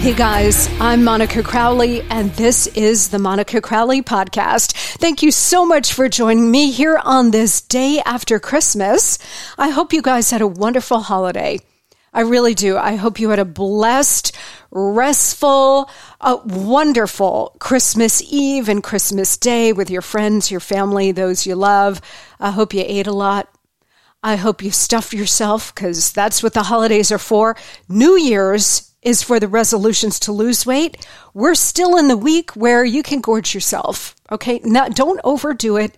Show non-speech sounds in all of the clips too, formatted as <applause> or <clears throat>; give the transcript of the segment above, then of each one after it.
Hey guys, I'm Monica Crowley, and this is the Monica Crowley Podcast. Thank you so much for joining me here on this day after Christmas. I hope you guys had a wonderful holiday. I really do. I hope you had a blessed, restful, uh, wonderful Christmas Eve and Christmas Day with your friends, your family, those you love. I hope you ate a lot. I hope you stuffed yourself because that's what the holidays are for. New Year's is for the resolutions to lose weight. We're still in the week where you can gorge yourself. Okay. Not, don't overdo it,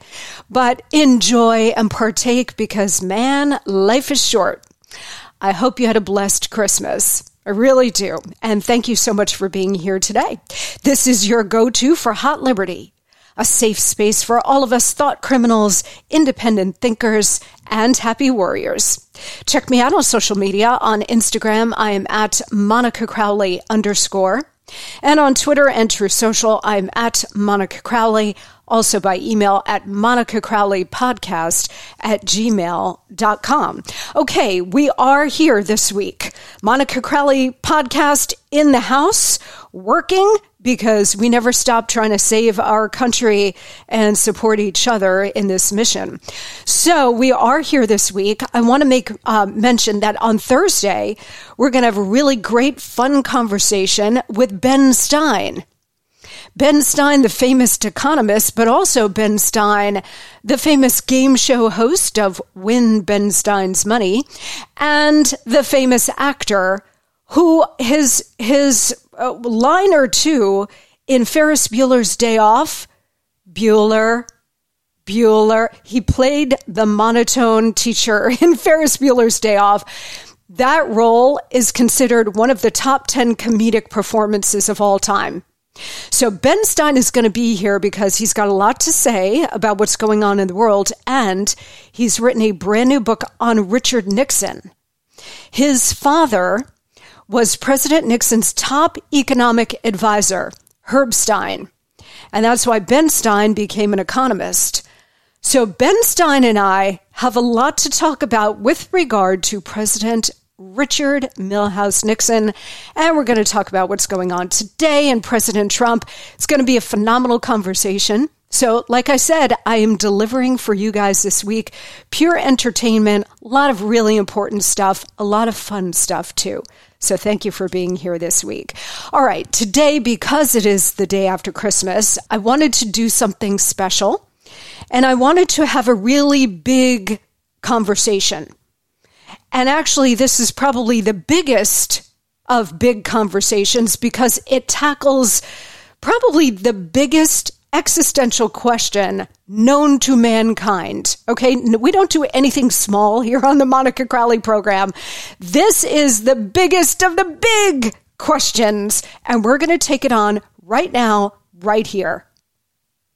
but enjoy and partake because man, life is short. I hope you had a blessed Christmas. I really do. And thank you so much for being here today. This is your go to for Hot Liberty a safe space for all of us thought criminals, independent thinkers, and happy warriors. Check me out on social media. On Instagram, I am at Monica Crowley underscore. And on Twitter and Truth Social, I'm at Monica Crowley. Also by email at Monica Crowley podcast at gmail.com. Okay, we are here this week. Monica Crowley podcast in the house, working because we never stop trying to save our country and support each other in this mission. So we are here this week. I want to make uh, mention that on Thursday, we're going to have a really great, fun conversation with Ben Stein. Ben Stein, the famous economist, but also Ben Stein, the famous game show host of Win Ben Stein's Money, and the famous actor who his his uh, line or two in Ferris Bueller's Day Off, Bueller, Bueller. He played the monotone teacher <laughs> in Ferris Bueller's Day Off. That role is considered one of the top 10 comedic performances of all time. So, Ben Stein is going to be here because he's got a lot to say about what's going on in the world, and he's written a brand new book on Richard Nixon. His father was President Nixon's top economic advisor, Herb Stein. And that's why Ben Stein became an economist. So, Ben Stein and I have a lot to talk about with regard to President Richard Milhous Nixon. And we're going to talk about what's going on today and President Trump. It's going to be a phenomenal conversation. So, like I said, I am delivering for you guys this week pure entertainment, a lot of really important stuff, a lot of fun stuff too. So thank you for being here this week. All right, today, because it is the day after Christmas, I wanted to do something special and I wanted to have a really big conversation. And actually, this is probably the biggest of big conversations because it tackles probably the biggest existential question known to mankind. Okay, we don't do anything small here on the Monica Crowley program. This is the biggest of the big questions, and we're going to take it on right now, right here.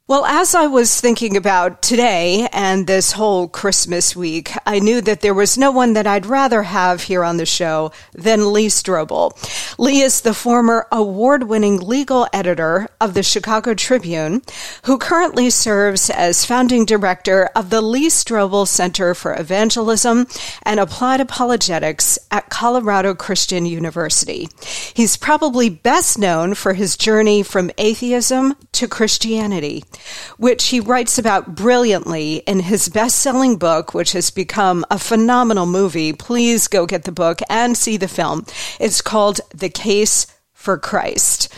Well, as I was thinking about today and this whole Christmas week, I knew that there was no one that I'd rather have here on the show than Lee Strobel. Lee is the former award winning legal editor of the Chicago Tribune, who currently serves as founding director of the Lee Strobel Center for Evangelism and Applied Apologetics at Colorado Christian University. He's probably best known for his journey from atheism to Christianity which he writes about brilliantly in his best selling book, which has become a phenomenal movie. Please go get the book and see the film. It's called The Case for Christ.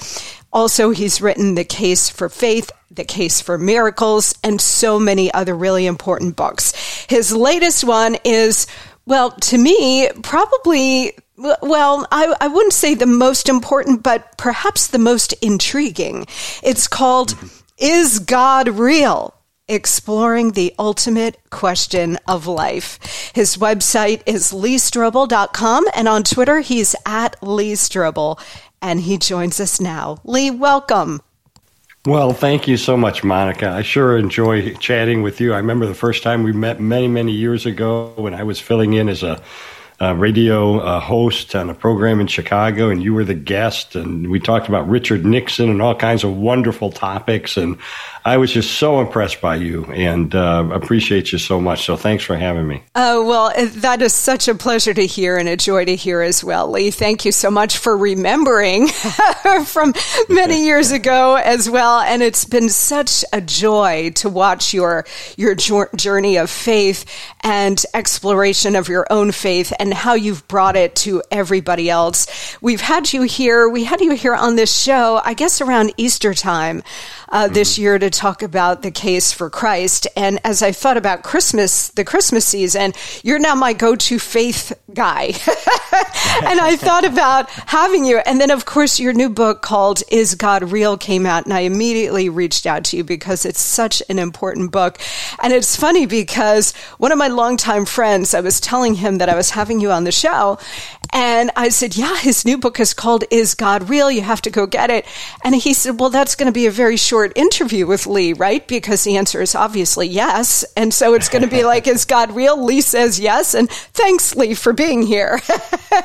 Also, he's written The Case for Faith, The Case for Miracles, and so many other really important books. His latest one is, well, to me, probably well, I, I, wouldn't say the most important, but perhaps the most intriguing. It's called is God real? exploring the ultimate question of life. His website is leestrobel.com and on Twitter he's at Lee Strobel and he joins us now. Lee, welcome. Well, thank you so much, Monica. I sure enjoy chatting with you. I remember the first time we met many, many years ago when I was filling in as a radio uh, host on a program in Chicago, and you were the guest, and we talked about Richard Nixon and all kinds of wonderful topics. And I was just so impressed by you and uh, appreciate you so much. So thanks for having me. Oh, well, that is such a pleasure to hear and a joy to hear as well, Lee. Thank you so much for remembering <laughs> from many <laughs> years ago as well. And it's been such a joy to watch your, your journey of faith and exploration of your own faith and how you've brought it to everybody else. We've had you here, we had you here on this show, I guess around Easter time uh, mm-hmm. this year to talk about the case for Christ. And as I thought about Christmas, the Christmas season, you're now my go to faith guy. <laughs> and I thought about having you. And then, of course, your new book called Is God Real came out. And I immediately reached out to you because it's such an important book. And it's funny because one of my longtime friends, I was telling him that I was having you on the show. And I said, Yeah, his new book is called Is God Real? You have to go get it. And he said, Well, that's going to be a very short interview with Lee, right? Because the answer is obviously yes. And so it's going to be like, Is God real? Lee says yes. And thanks, Lee, for being here. <laughs> and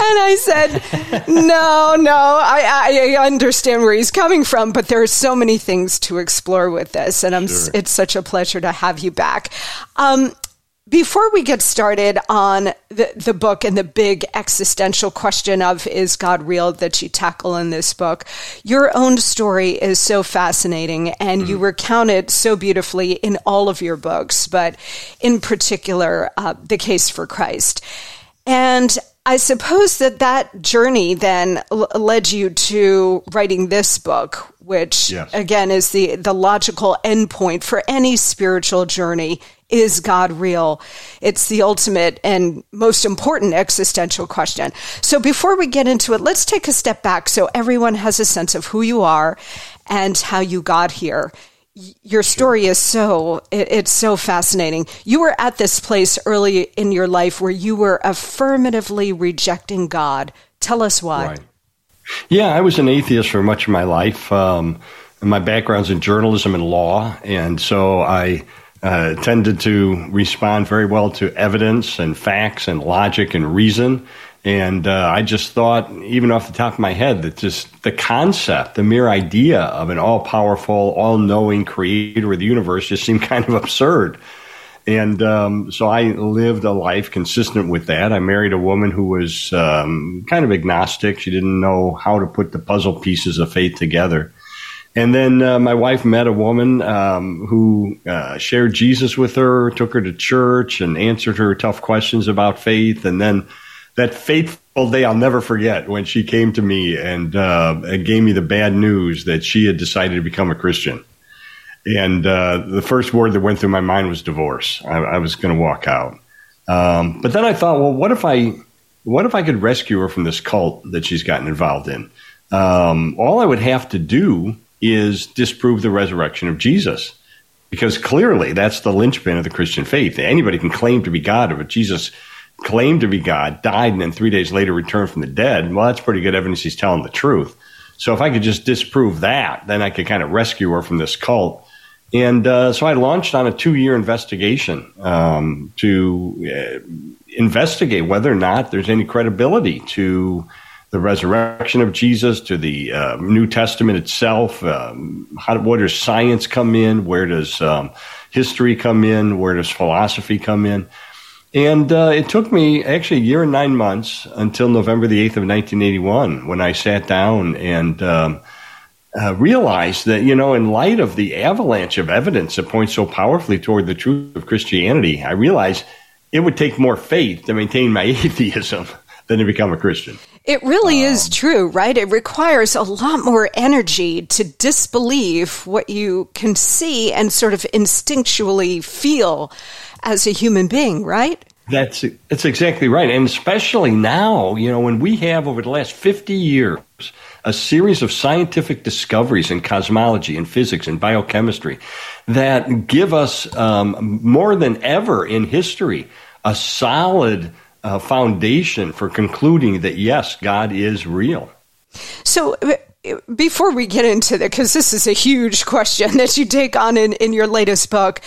I said, No, no, I, I, understand where he's coming from, but there are so many things to explore with this. And I'm, sure. it's such a pleasure to have you back. Um, before we get started on the, the book and the big existential question of is God real that you tackle in this book, your own story is so fascinating and mm-hmm. you recount it so beautifully in all of your books, but in particular, uh, The Case for Christ. And I suppose that that journey then l- led you to writing this book, which yes. again is the, the logical endpoint for any spiritual journey is God real? It's the ultimate and most important existential question. So before we get into it, let's take a step back so everyone has a sense of who you are and how you got here. Your story is so it, it's so fascinating. You were at this place early in your life where you were affirmatively rejecting God. Tell us why. Right. Yeah, I was an atheist for much of my life. Um, my background's in journalism and law, and so I uh, tended to respond very well to evidence and facts and logic and reason. And uh, I just thought, even off the top of my head, that just the concept, the mere idea of an all powerful, all knowing creator of the universe just seemed <laughs> kind of absurd. And um, so I lived a life consistent with that. I married a woman who was um, kind of agnostic. She didn't know how to put the puzzle pieces of faith together. And then uh, my wife met a woman um, who uh, shared Jesus with her, took her to church, and answered her tough questions about faith. And then that fateful day I'll never forget when she came to me and, uh, and gave me the bad news that she had decided to become a Christian. And uh, the first word that went through my mind was divorce. I, I was going to walk out. Um, but then I thought, well, what if I, what if I could rescue her from this cult that she's gotten involved in? Um, all I would have to do is disprove the resurrection of Jesus. Because clearly that's the linchpin of the Christian faith. Anybody can claim to be God, but Jesus claimed to be God, died, and then three days later returned from the dead. Well, that's pretty good evidence he's telling the truth. So if I could just disprove that, then I could kind of rescue her from this cult. And uh, so I launched on a two year investigation um, to uh, investigate whether or not there's any credibility to the resurrection of Jesus to the uh, New Testament itself. Um, how, where does science come in? Where does um, history come in? Where does philosophy come in? And uh, it took me actually a year and nine months until November the 8th of 1981 when I sat down and um, uh, realized that, you know, in light of the avalanche of evidence that points so powerfully toward the truth of Christianity, I realized it would take more faith to maintain my <laughs> atheism than to become a Christian. It really um, is true, right? It requires a lot more energy to disbelieve what you can see and sort of instinctually feel as a human being, right? That's that's exactly right, and especially now, you know, when we have over the last fifty years a series of scientific discoveries in cosmology and physics and biochemistry that give us um, more than ever in history a solid uh, foundation for concluding that yes, God is real. So uh, before we get into that, because this is a huge question that you take on in, in your latest book,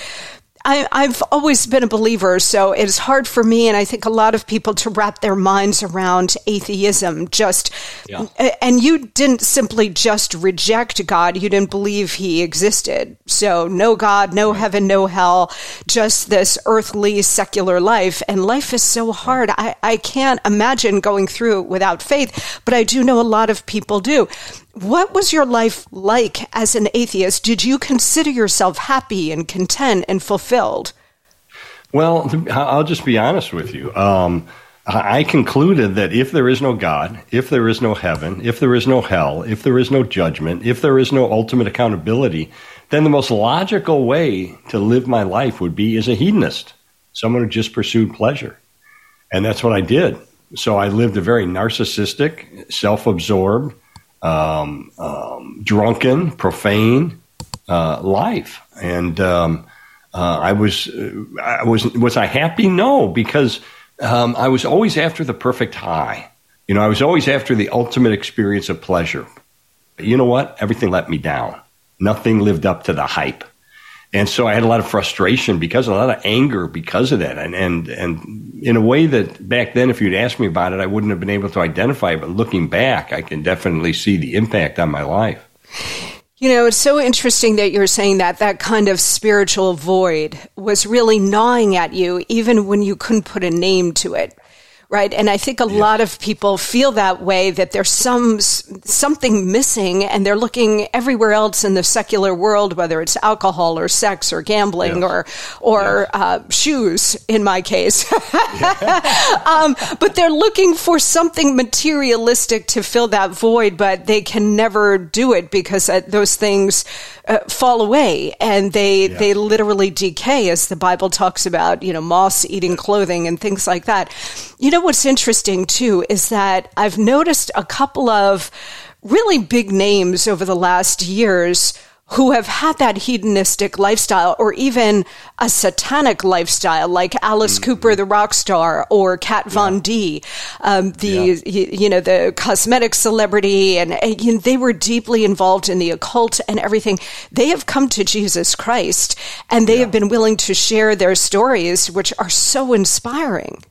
I, have always been a believer, so it's hard for me, and I think a lot of people, to wrap their minds around atheism. Just, yeah. and you didn't simply just reject God; you didn't believe He existed. So, no God, no heaven, no hell, just this earthly secular life. And life is so hard. I, I can't imagine going through it without faith, but I do know a lot of people do. What was your life like as an atheist? Did you consider yourself happy and content and fulfilled? Well, I'll just be honest with you. Um, I concluded that if there is no God, if there is no heaven, if there is no hell, if there is no judgment, if there is no ultimate accountability, then the most logical way to live my life would be as a hedonist, someone who just pursued pleasure. And that's what I did. So I lived a very narcissistic, self absorbed, um, um, drunken, profane uh, life. And um, uh, I was, uh, I was, was I happy? No, because um, I was always after the perfect high. You know, I was always after the ultimate experience of pleasure. But you know what? Everything let me down. Nothing lived up to the hype. And so I had a lot of frustration because a lot of anger because of that. And, and, and in a way that back then, if you'd asked me about it, I wouldn't have been able to identify. But looking back, I can definitely see the impact on my life. You know, it's so interesting that you're saying that that kind of spiritual void was really gnawing at you, even when you couldn't put a name to it right? And I think a yeah. lot of people feel that way that there's some something missing, and they're looking everywhere else in the secular world, whether it's alcohol or sex or gambling yes. or or yes. uh, shoes, in my case. <laughs> um, but they're looking for something materialistic to fill that void, but they can never do it because uh, those things uh, fall away and they yeah. they literally decay, as the Bible talks about. You know, moths eating clothing and things like that. You know what's interesting too is that I've noticed a couple of really big names over the last years who have had that hedonistic lifestyle or even a satanic lifestyle, like Alice mm-hmm. Cooper, the rock star, or Kat yeah. Von D, um, the yeah. you, you, know the cosmetic celebrity, and, and you know, they were deeply involved in the occult and everything. They have come to Jesus Christ, and they yeah. have been willing to share their stories, which are so inspiring.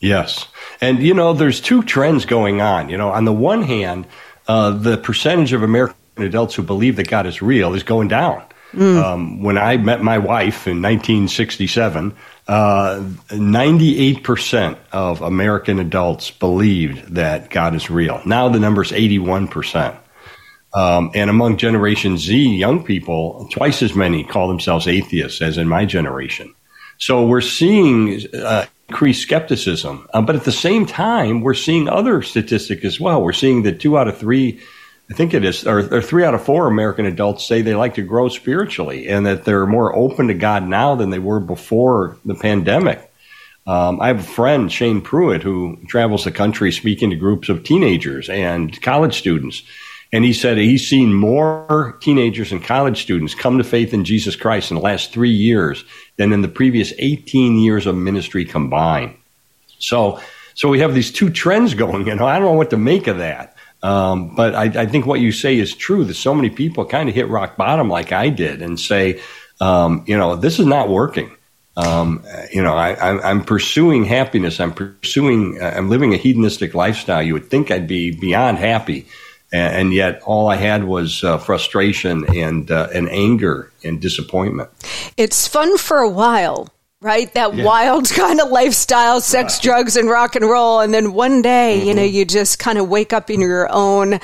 Yes, and you know, there's two trends going on. You know, on the one hand, uh, the percentage of American adults who believe that God is real is going down. Mm. Um, when I met my wife in 1967, uh, 98% of American adults believed that God is real. Now the number is 81%. Um, and among Generation Z young people, twice as many call themselves atheists as in my generation. So we're seeing uh, increased skepticism. Uh, but at the same time, we're seeing other statistics as well. We're seeing that two out of three I think it is, or, or, three out of four American adults say they like to grow spiritually and that they're more open to God now than they were before the pandemic. Um, I have a friend, Shane Pruitt, who travels the country speaking to groups of teenagers and college students. And he said he's seen more teenagers and college students come to faith in Jesus Christ in the last three years than in the previous 18 years of ministry combined. So, so we have these two trends going. Know, I don't know what to make of that. Um, but I, I, think what you say is true that so many people kind of hit rock bottom like I did and say, um, you know, this is not working. Um, you know, I, am pursuing happiness. I'm pursuing, uh, I'm living a hedonistic lifestyle. You would think I'd be beyond happy. And, and yet all I had was uh, frustration and, uh, and anger and disappointment. It's fun for a while right? That yeah. wild <laughs> kind of lifestyle, sex, right. drugs, and rock and roll. And then one day, mm-hmm. you know, mm-hmm. you just kind of wake up in your own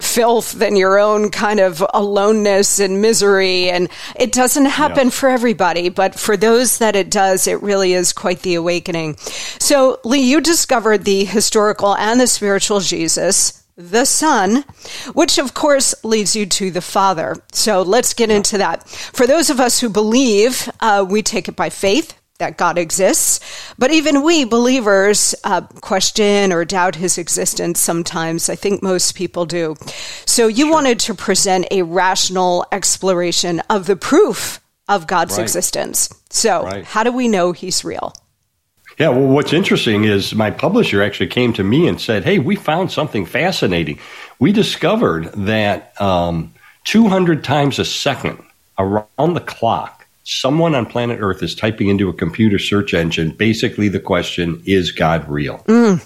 filth and your own kind of aloneness and misery. And it doesn't happen yeah. for everybody, but for those that it does, it really is quite the awakening. So, Lee, you discovered the historical and the spiritual Jesus the Son, which of course leads you to the Father. So let's get yeah. into that. For those of us who believe, uh, we take it by faith. that God exists, but even we believers uh, question or doubt his existence sometimes. I think most people do. So you sure. wanted to present a rational exploration of the proof of God's right. existence. So, right. how do we know he's real? Yeah, well, what's interesting is my publisher actually came to me and said, Hey, we found something fascinating. We discovered that um, 200 times a second around the clock, someone on planet Earth is typing into a computer search engine basically the question, is God real? Mm.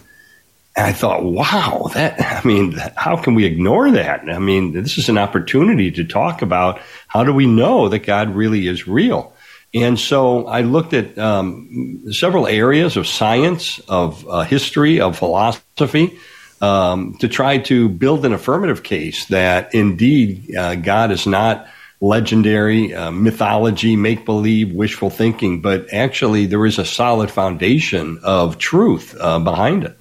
And I thought, wow, that, I mean, how can we ignore that? I mean, this is an opportunity to talk about how do we know that God really is real? And so I looked at um, several areas of science, of uh, history, of philosophy, um, to try to build an affirmative case that indeed uh, God is not legendary, uh, mythology, make believe, wishful thinking, but actually there is a solid foundation of truth uh, behind it.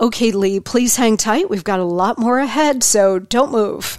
Okay, Lee, please hang tight. We've got a lot more ahead, so don't move.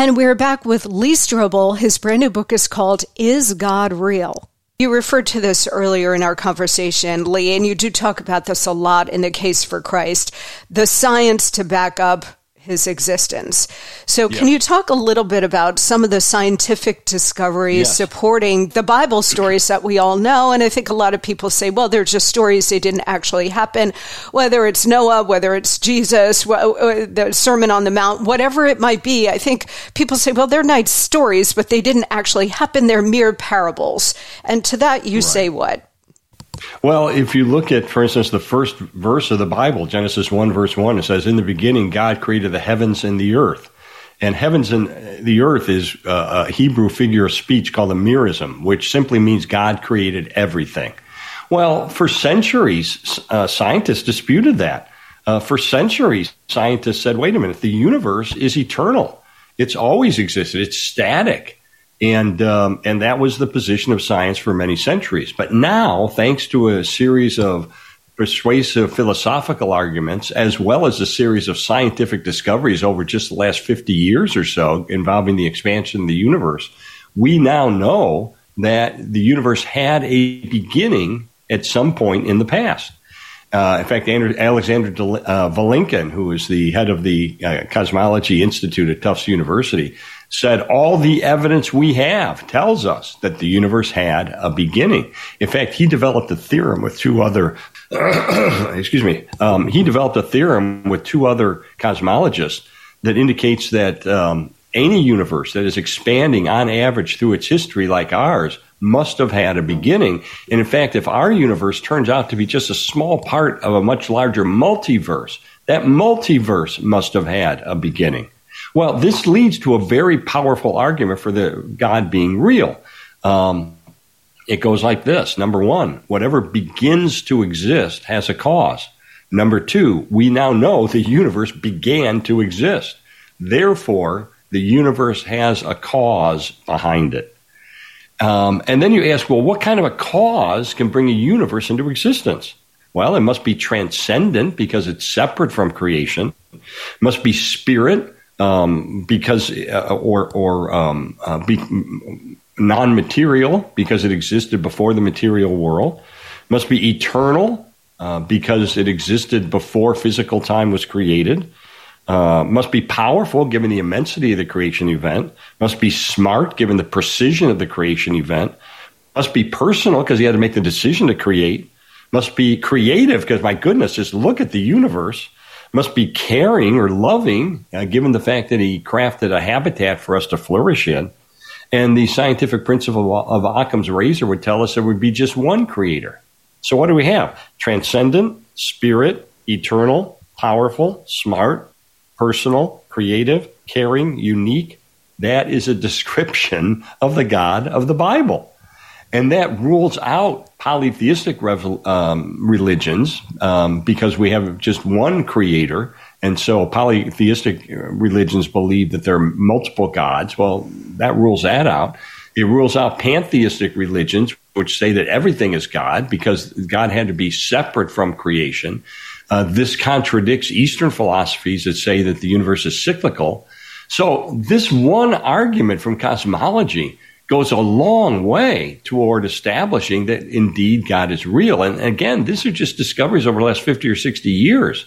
And we're back with Lee Strobel. His brand new book is called Is God Real? You referred to this earlier in our conversation, Lee, and you do talk about this a lot in the case for Christ. The science to back up his existence. So, can you talk a little bit about some of the scientific discoveries yes. supporting the Bible stories that we all know? And I think a lot of people say, well, they're just stories, they didn't actually happen. Whether it's Noah, whether it's Jesus, uh, the Sermon on the Mount, whatever it might be, I think people say, well, they're nice stories, but they didn't actually happen. They're mere parables. And to that, you right. say what? Well, if you look at, for instance, the first verse of the Bible, Genesis 1, verse 1, it says, In the beginning, God created the heavens and the earth. And heavens and the earth is a Hebrew figure of speech called a merism, which simply means God created everything. Well, for centuries, uh, scientists disputed that. Uh, for centuries, scientists said, wait a minute, the universe is eternal. It's always existed. It's static and um, and that was the position of science for many centuries. But now, thanks to a series of persuasive philosophical arguments, as well as a series of scientific discoveries over just the last fifty years or so involving the expansion of the universe, we now know that the universe had a beginning at some point in the past. Uh, in fact, Andrew, Alexander uh, Vilenkin, who is the head of the uh, Cosmology Institute at Tufts University, said all the evidence we have tells us that the universe had a beginning. In fact, he developed a theorem with two other, <clears throat> excuse me, um, he developed a theorem with two other cosmologists that indicates that um, any universe that is expanding on average through its history like ours must have had a beginning. And in fact, if our universe turns out to be just a small part of a much larger multiverse, that multiverse must have had a beginning. Well, this leads to a very powerful argument for the God being real. Um, it goes like this Number one, whatever begins to exist has a cause. Number two, we now know the universe began to exist. Therefore, the universe has a cause behind it. Um, and then you ask, well, what kind of a cause can bring a universe into existence? Well, it must be transcendent because it's separate from creation. It must be spirit um, because uh, or or um, uh, be, non-material because it existed before the material world must be eternal uh, because it existed before physical time was created uh, must be powerful given the immensity of the creation event must be smart given the precision of the creation event must be personal because he had to make the decision to create must be creative because my goodness just look at the universe must be caring or loving, uh, given the fact that he crafted a habitat for us to flourish in. And the scientific principle of Occam's razor would tell us there would be just one creator. So what do we have? Transcendent, spirit, eternal, powerful, smart, personal, creative, caring, unique. That is a description of the God of the Bible. And that rules out polytheistic rev- um, religions um, because we have just one creator. And so polytheistic religions believe that there are multiple gods. Well, that rules that out. It rules out pantheistic religions, which say that everything is God because God had to be separate from creation. Uh, this contradicts Eastern philosophies that say that the universe is cyclical. So, this one argument from cosmology goes a long way toward establishing that indeed God is real. And again, these are just discoveries over the last 50 or 60 years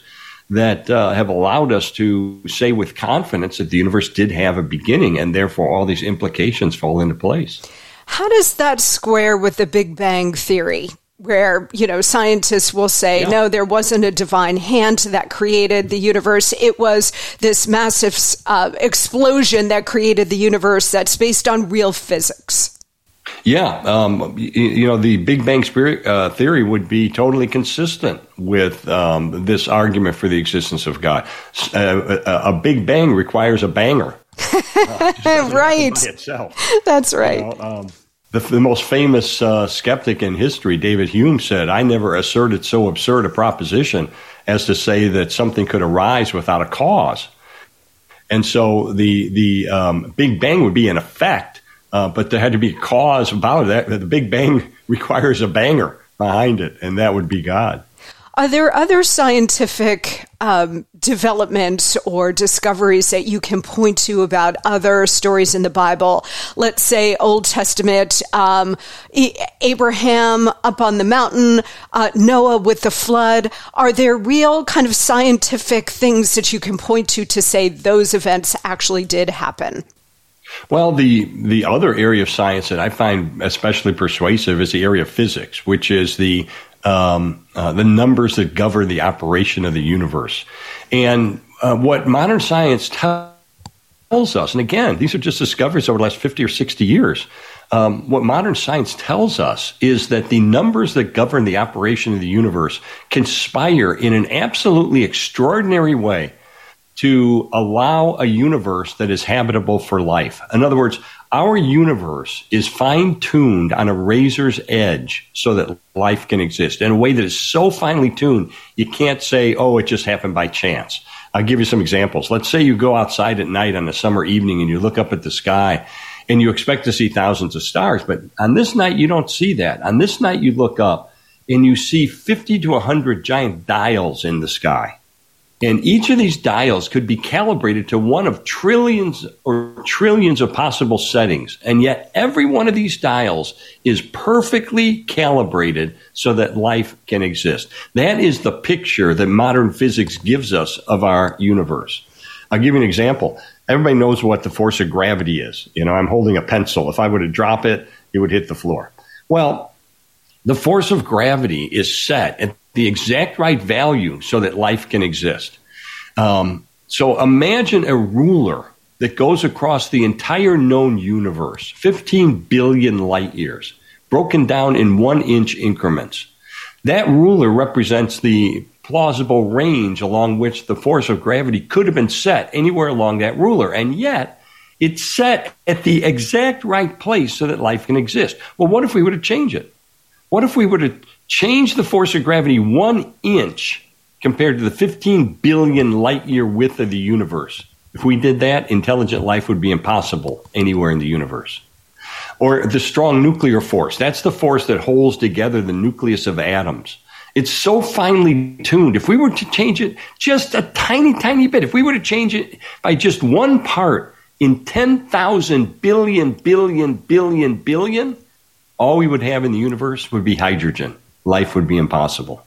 that uh, have allowed us to say with confidence that the universe did have a beginning and therefore all these implications fall into place. How does that square with the Big Bang Theory? Where you know scientists will say yeah. no there wasn't a divine hand that created the universe. It was this massive uh, explosion that created the universe that's based on real physics. Yeah um, you, you, know the big bang spirit, uh, theory would be totally consistent with um, this argument for the existence of god. Uh, a, a, big bang requires a banger. <laughs> Right. that's right. you know, um, the, the most famous uh, skeptic in history, David Hume, said, I never asserted so absurd a proposition as to say that something could arise without a cause. And so the, the um, Big Bang would be an effect, uh, but there had to be a cause about it. The Big Bang <laughs> requires a banger behind it, and that would be God. Are there other scientific um, developments or discoveries that you can point to about other stories in the Bible? Let's say Old Testament, um, Abraham up on the mountain, uh, Noah with the flood. Are there real kind of scientific things that you can point to to say those events actually did happen? Well, the the other area of science that I find especially persuasive is the area of physics, which is the um, uh, the numbers that govern the operation of the universe. And uh, what modern science tells us, and again, these are just discoveries over the last 50 or 60 years. Um, what modern science tells us is that the numbers that govern the operation of the universe conspire in an absolutely extraordinary way to allow a universe that is habitable for life. In other words, our universe is fine tuned on a razor's edge so that life can exist in a way that is so finely tuned, you can't say, oh, it just happened by chance. I'll give you some examples. Let's say you go outside at night on a summer evening and you look up at the sky and you expect to see thousands of stars, but on this night you don't see that. On this night you look up and you see 50 to 100 giant dials in the sky. And each of these dials could be calibrated to one of trillions or trillions of possible settings. And yet every one of these dials is perfectly calibrated so that life can exist. That is the picture that modern physics gives us of our universe. I'll give you an example. Everybody knows what the force of gravity is. You know, I'm holding a pencil. If I were to drop it, it would hit the floor. Well, the force of gravity is set at the exact right value so that life can exist. Um, so imagine a ruler that goes across the entire known universe, 15 billion light years, broken down in one inch increments. That ruler represents the plausible range along which the force of gravity could have been set anywhere along that ruler. And yet, it's set at the exact right place so that life can exist. Well, what if we were to change it? What if we were to change the force of gravity one inch compared to the 15 billion light year width of the universe? If we did that, intelligent life would be impossible anywhere in the universe. Or the strong nuclear force. That's the force that holds together the nucleus of atoms. It's so finely tuned. If we were to change it just a tiny, tiny bit, if we were to change it by just one part in 10,000 billion, billion, billion, billion, all we would have in the universe would be hydrogen. Life would be impossible.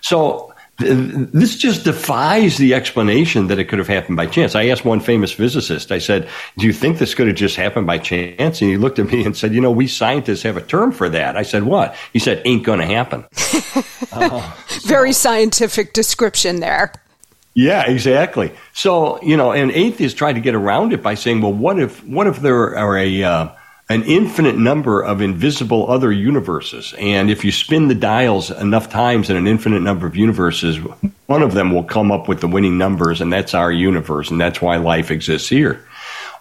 So th- this just defies the explanation that it could have happened by chance. I asked one famous physicist, I said, Do you think this could have just happened by chance? And he looked at me and said, You know, we scientists have a term for that. I said, What? He said, Ain't going to happen. uh, <laughs> so, Very scientific description there. Yeah, exactly. So, you know, and atheists try to get around it by saying, well, what if, what if there are a, uh, an infinite number of invisible other universes. And if you spin the dials enough times in an infinite number of universes, one of them will come up with the winning numbers, and that's our universe, and that's why life exists here.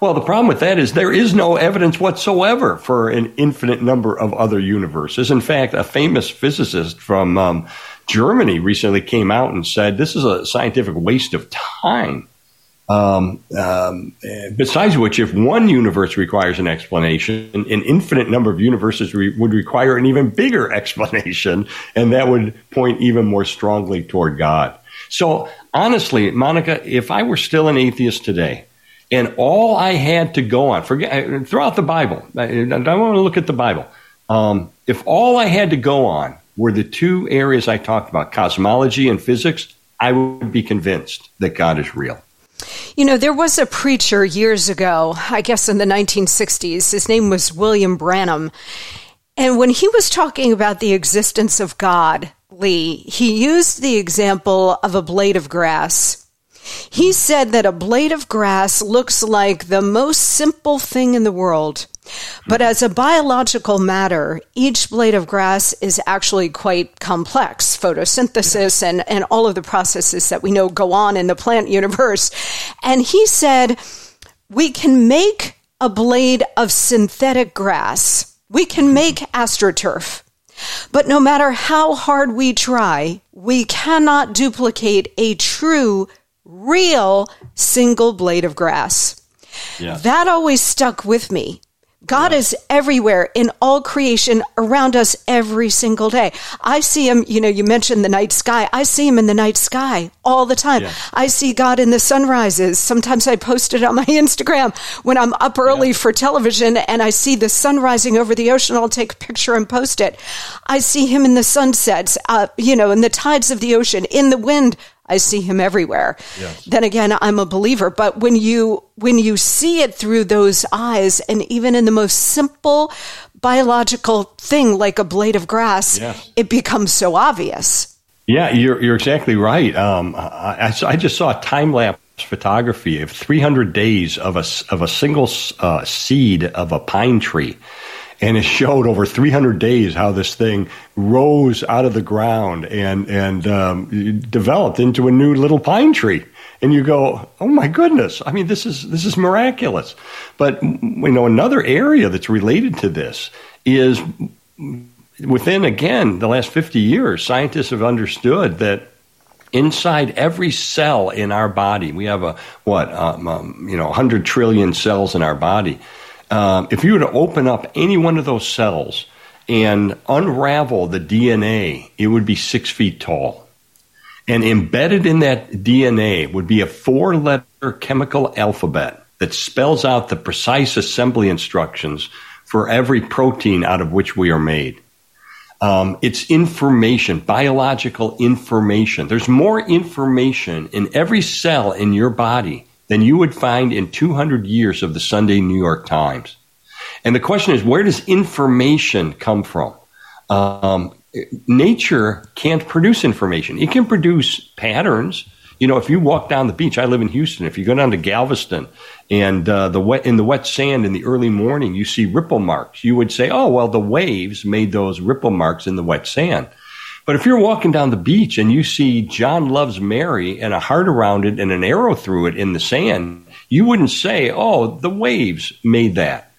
Well, the problem with that is there is no evidence whatsoever for an infinite number of other universes. In fact, a famous physicist from um, Germany recently came out and said this is a scientific waste of time um, um, besides which, if one universe requires an explanation, an infinite number of universes re- would require an even bigger <laughs> explanation, and that would point even more strongly toward God. So, honestly, Monica, if I were still an atheist today, and all I had to go on, forget throughout the Bible, I, I want to look at the Bible. Um, if all I had to go on were the two areas I talked about, cosmology and physics, I would be convinced that God is real. You know, there was a preacher years ago, I guess in the 1960s. His name was William Branham. And when he was talking about the existence of God, Lee, he used the example of a blade of grass. He said that a blade of grass looks like the most simple thing in the world. But as a biological matter, each blade of grass is actually quite complex photosynthesis and, and all of the processes that we know go on in the plant universe. And he said, we can make a blade of synthetic grass. We can make astroturf. But no matter how hard we try, we cannot duplicate a true, real single blade of grass. Yes. That always stuck with me God yeah. is everywhere in all creation around us every single day. I see him, you know, you mentioned the night sky. I see him in the night sky all the time. Yeah. I see God in the sunrises. Sometimes I post it on my <laughs> Instagram when I'm up early yeah. for television and I see the sun rising over the ocean. I'll take a picture and post it. I see him in the sunsets, uh, you know, in the tides of the ocean, in the wind. I see him everywhere. Yes. Then again, I'm a believer. But when you when you see it through those eyes, and even in the most simple biological thing like a blade of grass, yes. it becomes so obvious. Yeah, you're you're exactly right. Um, I, I just saw a time lapse photography of 300 days of a of a single uh, seed of a pine tree and it showed over 300 days how this thing rose out of the ground and and um, developed into a new little pine tree. And you go, oh my goodness! I mean, this is this is miraculous. But you know, another area that's related to this is within again the last 50 years, scientists have understood that inside every cell in our body, we have a what um, um, you know 100 trillion cells in our body um, if you were to open up any one of those cells and unravel the DNA, it would be six feet tall. And embedded in that DNA would be a four letter chemical alphabet that spells out the precise assembly instructions for every protein out of which we are made. Um, it's information, biological information. There's more information in every cell in your body than you would find in 200 years of the Sunday New York Times. And the question is, where does information come from? Um, nature can't produce information. It can produce patterns. You know, if you walk down the beach, I live in Houston. If you go down to Galveston and uh, the wet in the wet sand in the early morning, you see ripple marks. You would say, "Oh, well, the waves made those ripple marks in the wet sand." But if you're walking down the beach and you see John loves Mary and a heart around it and an arrow through it in the sand, you wouldn't say, oh, the waves made that.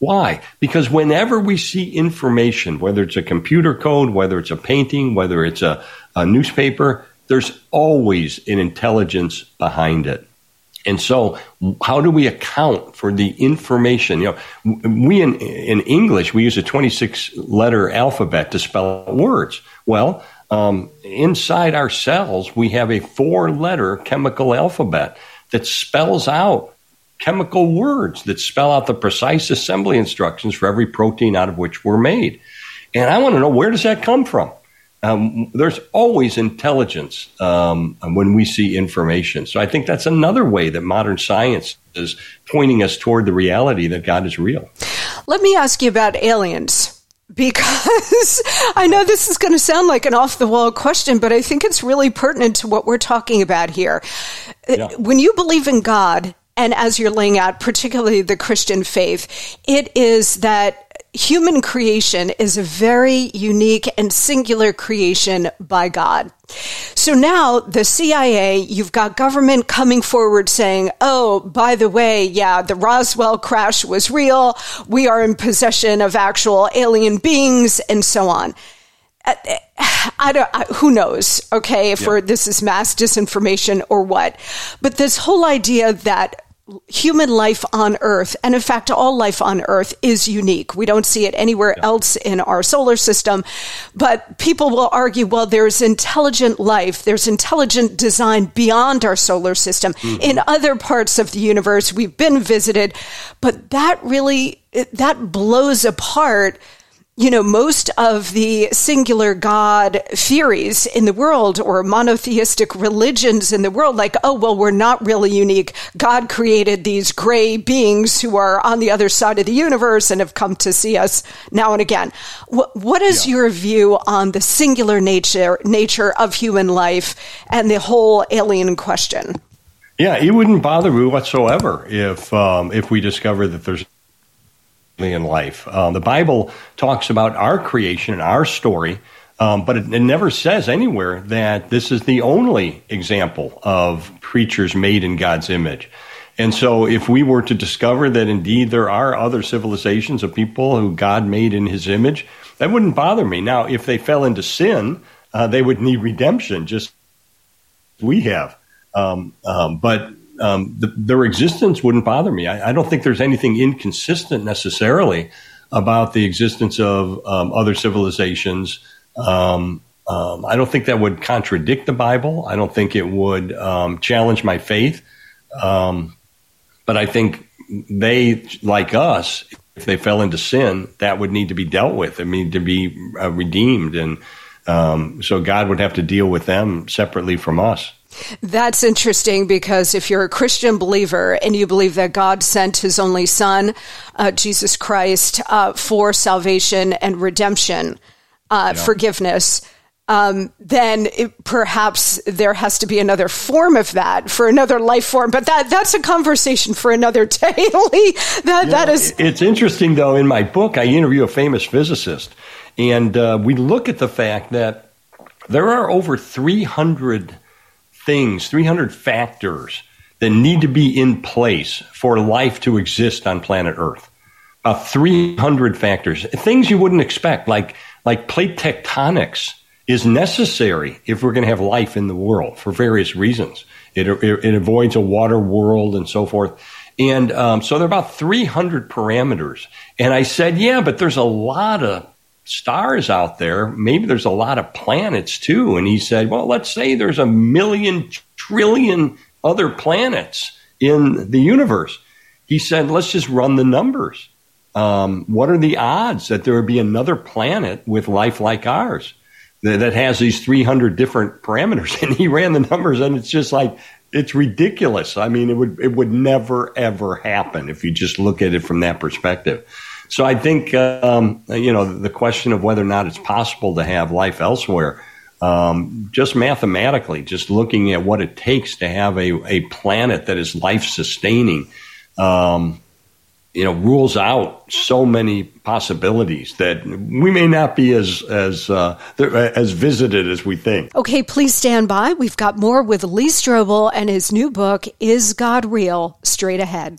Why? Because whenever we see information, whether it's a computer code, whether it's a painting, whether it's a, a newspaper, there's always an intelligence behind it. And so, how do we account for the information? You know, we in, in English we use a 26 letter alphabet to spell words. Well, um, inside our cells we have a four letter chemical alphabet that spells out chemical words that spell out the precise assembly instructions for every protein out of which we're made. And I want to know where does that come from? Um, there's always intelligence um, when we see information. So I think that's another way that modern science is pointing us toward the reality that God is real. Let me ask you about aliens. Because <laughs> I know this is going to sound like an off the wall question, but I think it's really pertinent to what we're talking about here. Uh, yeah. When you believe in God and as you're laying out, particularly the Christian faith, it is that human creation is a very unique and singular creation by God. So now the CIA, you've got government coming forward saying, oh, by the way, yeah, the Roswell crash was real. We are in possession of actual alien beings and so on. Uh, I don't, who knows, okay, if yeah. this is mass disinformation or what. But this whole idea that human life on Earth, and in fact, all life on Earth is unique. We don't see it anywhere yeah. else in our solar system. But people will argue, well, there's intelligent life, there's intelligent design beyond our solar system mm-hmm. in other parts of the universe. We've been visited, but that really, that blows apart you know, most of the singular God theories in the world or monotheistic religions in the world, like, oh, well, we're not really unique. God created these gray beings who are on the other side of the universe and have come to see us now and again. what, what is yeah. your view on the singular nature, nature of human life and the whole alien question? Yeah, it wouldn't bother me whatsoever if um, if we discover that there's in life. Um, the Bible talks about our creation and our story, um, but it, it, never says anywhere that this is the only example of creatures made in God's image. And so, if we were to discover that indeed there are other civilizations of people who God made in his image, that wouldn't bother me. Now, if they fell into sin, uh, they would need redemption, just we have. Um, um but um, the, their existence wouldn't bother me. I, I, don't think there's anything inconsistent necessarily about the existence of um, other civilizations. Um, um I don't think that would contradict the Bible. I don't think it would um, challenge my faith. Um, but I think they, like us, if they fell into sin, that would need to be dealt with. It need to be uh, redeemed, and so God would have to deal with them separately from us. That's interesting because if you're a Christian believer and you believe that God sent his only son, uh, Jesus Christ, uh, for salvation and redemption, uh, yeah. forgiveness, um, then it, perhaps there has to be another form of that for another life form. But that that's a conversation for another <laughs> day. that yeah, that is. It's interesting though. In my book, I interview a famous physicist, and uh, we look at the fact that there are over three hundred things, 300 factors that need to be in place for life to exist on planet Earth. About 300 factors, things you wouldn't expect, like, like plate tectonics is necessary if we're going to have life in the world for various reasons. It, it, it avoids a water world and so forth. And um, so there are about 300 parameters. And I said, yeah, but there's a lot of stars out there, maybe there's a lot of planets too. And he said, well, let's say there's a million trillion other planets in the universe. He said, let's just run the numbers. Um, what are the odds that there would be another planet with life like ours that, that has these 300 different parameters? <laughs> And he ran the numbers, and it's just like, it's ridiculous. I mean, it would it would never ever happen if you just look at it from that perspective. So I think um, you know the question of whether or not it's possible to have life elsewhere, um, just mathematically, just looking at what it takes to have a, a planet that is life sustaining, um, you know, rules out so many possibilities that we may not be as as uh, as visited as we think. Okay, please stand by. We've got more with Lee Strobel and his new book, "Is God Real?" Straight ahead.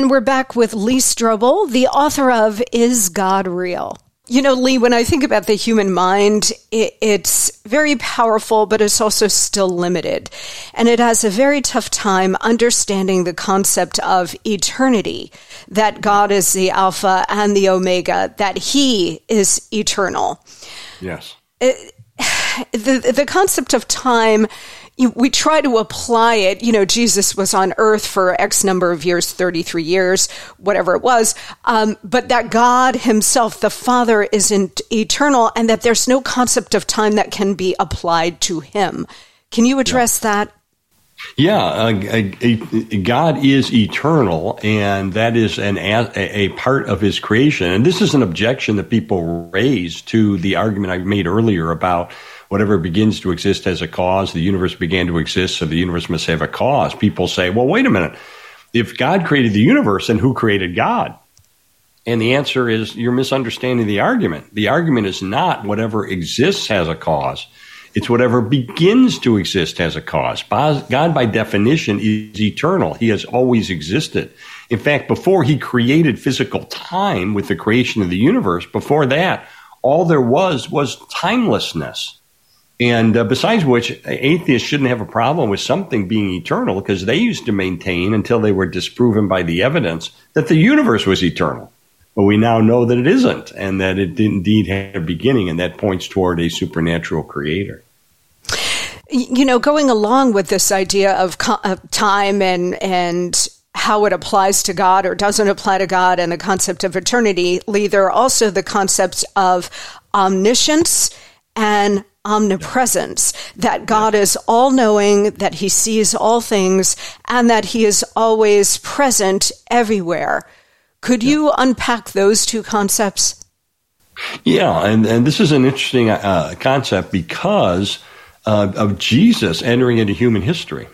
And we're back with Lee Strobel, the author of Is God Real? You know, Lee, when I think about the human mind, it, it's very powerful, but it's also still limited. And it has a very tough time understanding the concept of eternity, that God is the Alpha and the Omega, that He is eternal. Yes. It, the the concept of time we try to apply it. You know, Jesus was on earth for X number of years, 33 years, whatever it was. Um, but that God himself, the Father, isn't eternal and that there's no concept of time that can be applied to him. Can you address yeah. that? Yeah, uh, God is eternal, and that is an a, a, part of His creation. And this is an objection that people raise to the argument I made earlier about whatever begins to exist has a cause. The universe began to exist, so the universe must have a cause. People say, well, wait a minute. If God created the universe, then who created God? And the answer is you're misunderstanding the argument. The argument is not whatever exists has a cause. It's whatever begins to exist has a cause. God, by definition, is eternal. He has always existed. In fact, before he created physical time with the creation of the universe, before that, all there was was timelessness. And uh, besides which, atheists shouldn't have a problem with something being eternal because they used to maintain until they were disproven by the evidence that the universe was eternal. But we now know that it isn't and that it indeed had a beginning, and that points toward a supernatural creator. You know, going along with this idea of, co- of time and, and how it applies to God or doesn't apply to God and the concept of eternity, Lee, there are also the concepts of omniscience and omnipresence, that God is all knowing, that he sees all things, and that he is always present everywhere. Could you unpack those two concepts? Yeah, and, and this is an interesting uh, concept because uh, of Jesus entering into human history.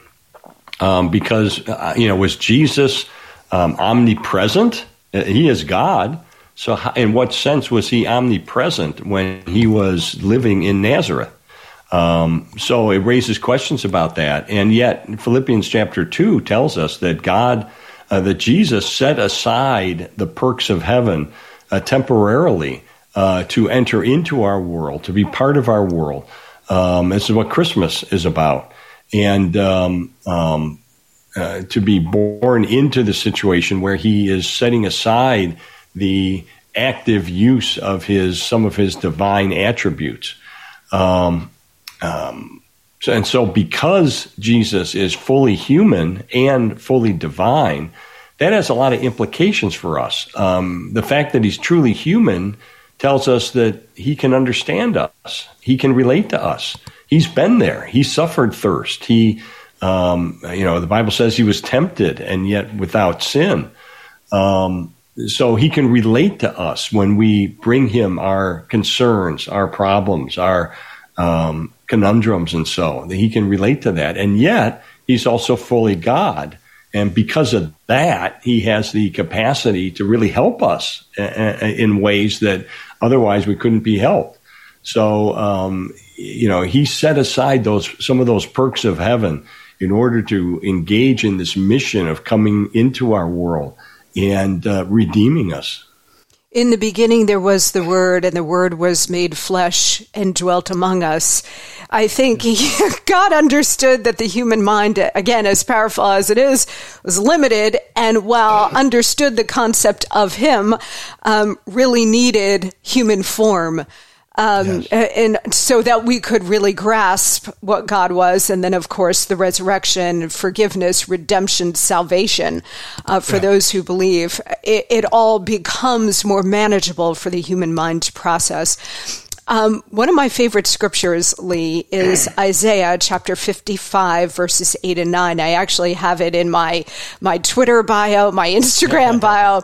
Um, because, uh, you know, was Jesus um, omnipresent? Uh, he is God. So, in what sense was he omnipresent when he was living in Nazareth? Um, so it raises questions about that. And yet, Philippians chapter 2 tells us that God, uh, that Jesus set aside the perks of heaven uh, temporarily uh, to enter into our world, to be part of our world. Um, this is what Christmas is about. And um, um uh, to be born into the situation where he is setting aside the active use of his some of his divine attributes. Um, um, so, and so, because Jesus is fully human and fully divine, that has a lot of implications for us. Um, the fact that he's truly human tells us that he can understand us, he can relate to us. He's been there. He suffered thirst. He, um, you know, the Bible says he was tempted and yet without sin. Um, so he can relate to us when we bring him our concerns, our problems, our um, conundrums, and so he can relate to that. And yet he's also fully God, and because of that, he has the capacity to really help us uh, uh, in ways that otherwise we couldn't be helped. So um, you know, he set aside those some of those perks of heaven in order to engage in this mission of coming into our world and uh, redeeming us. In the beginning, there was the Word, and the Word was made flesh and dwelt among us. I think <laughs> God understood that the human mind, again, as powerful as it is, was limited, and while understood the concept of Him, um, really needed human form. Um, yes. and so that we could really grasp what God was, and then of course the resurrection, forgiveness, redemption, salvation uh, for yeah. those who believe. It, it all becomes more manageable for the human mind to process. Um, one of my favorite scriptures, Lee, is <clears throat> Isaiah chapter 55, verses 8 and 9. I actually have it in my, my Twitter bio, my Instagram <laughs> bio.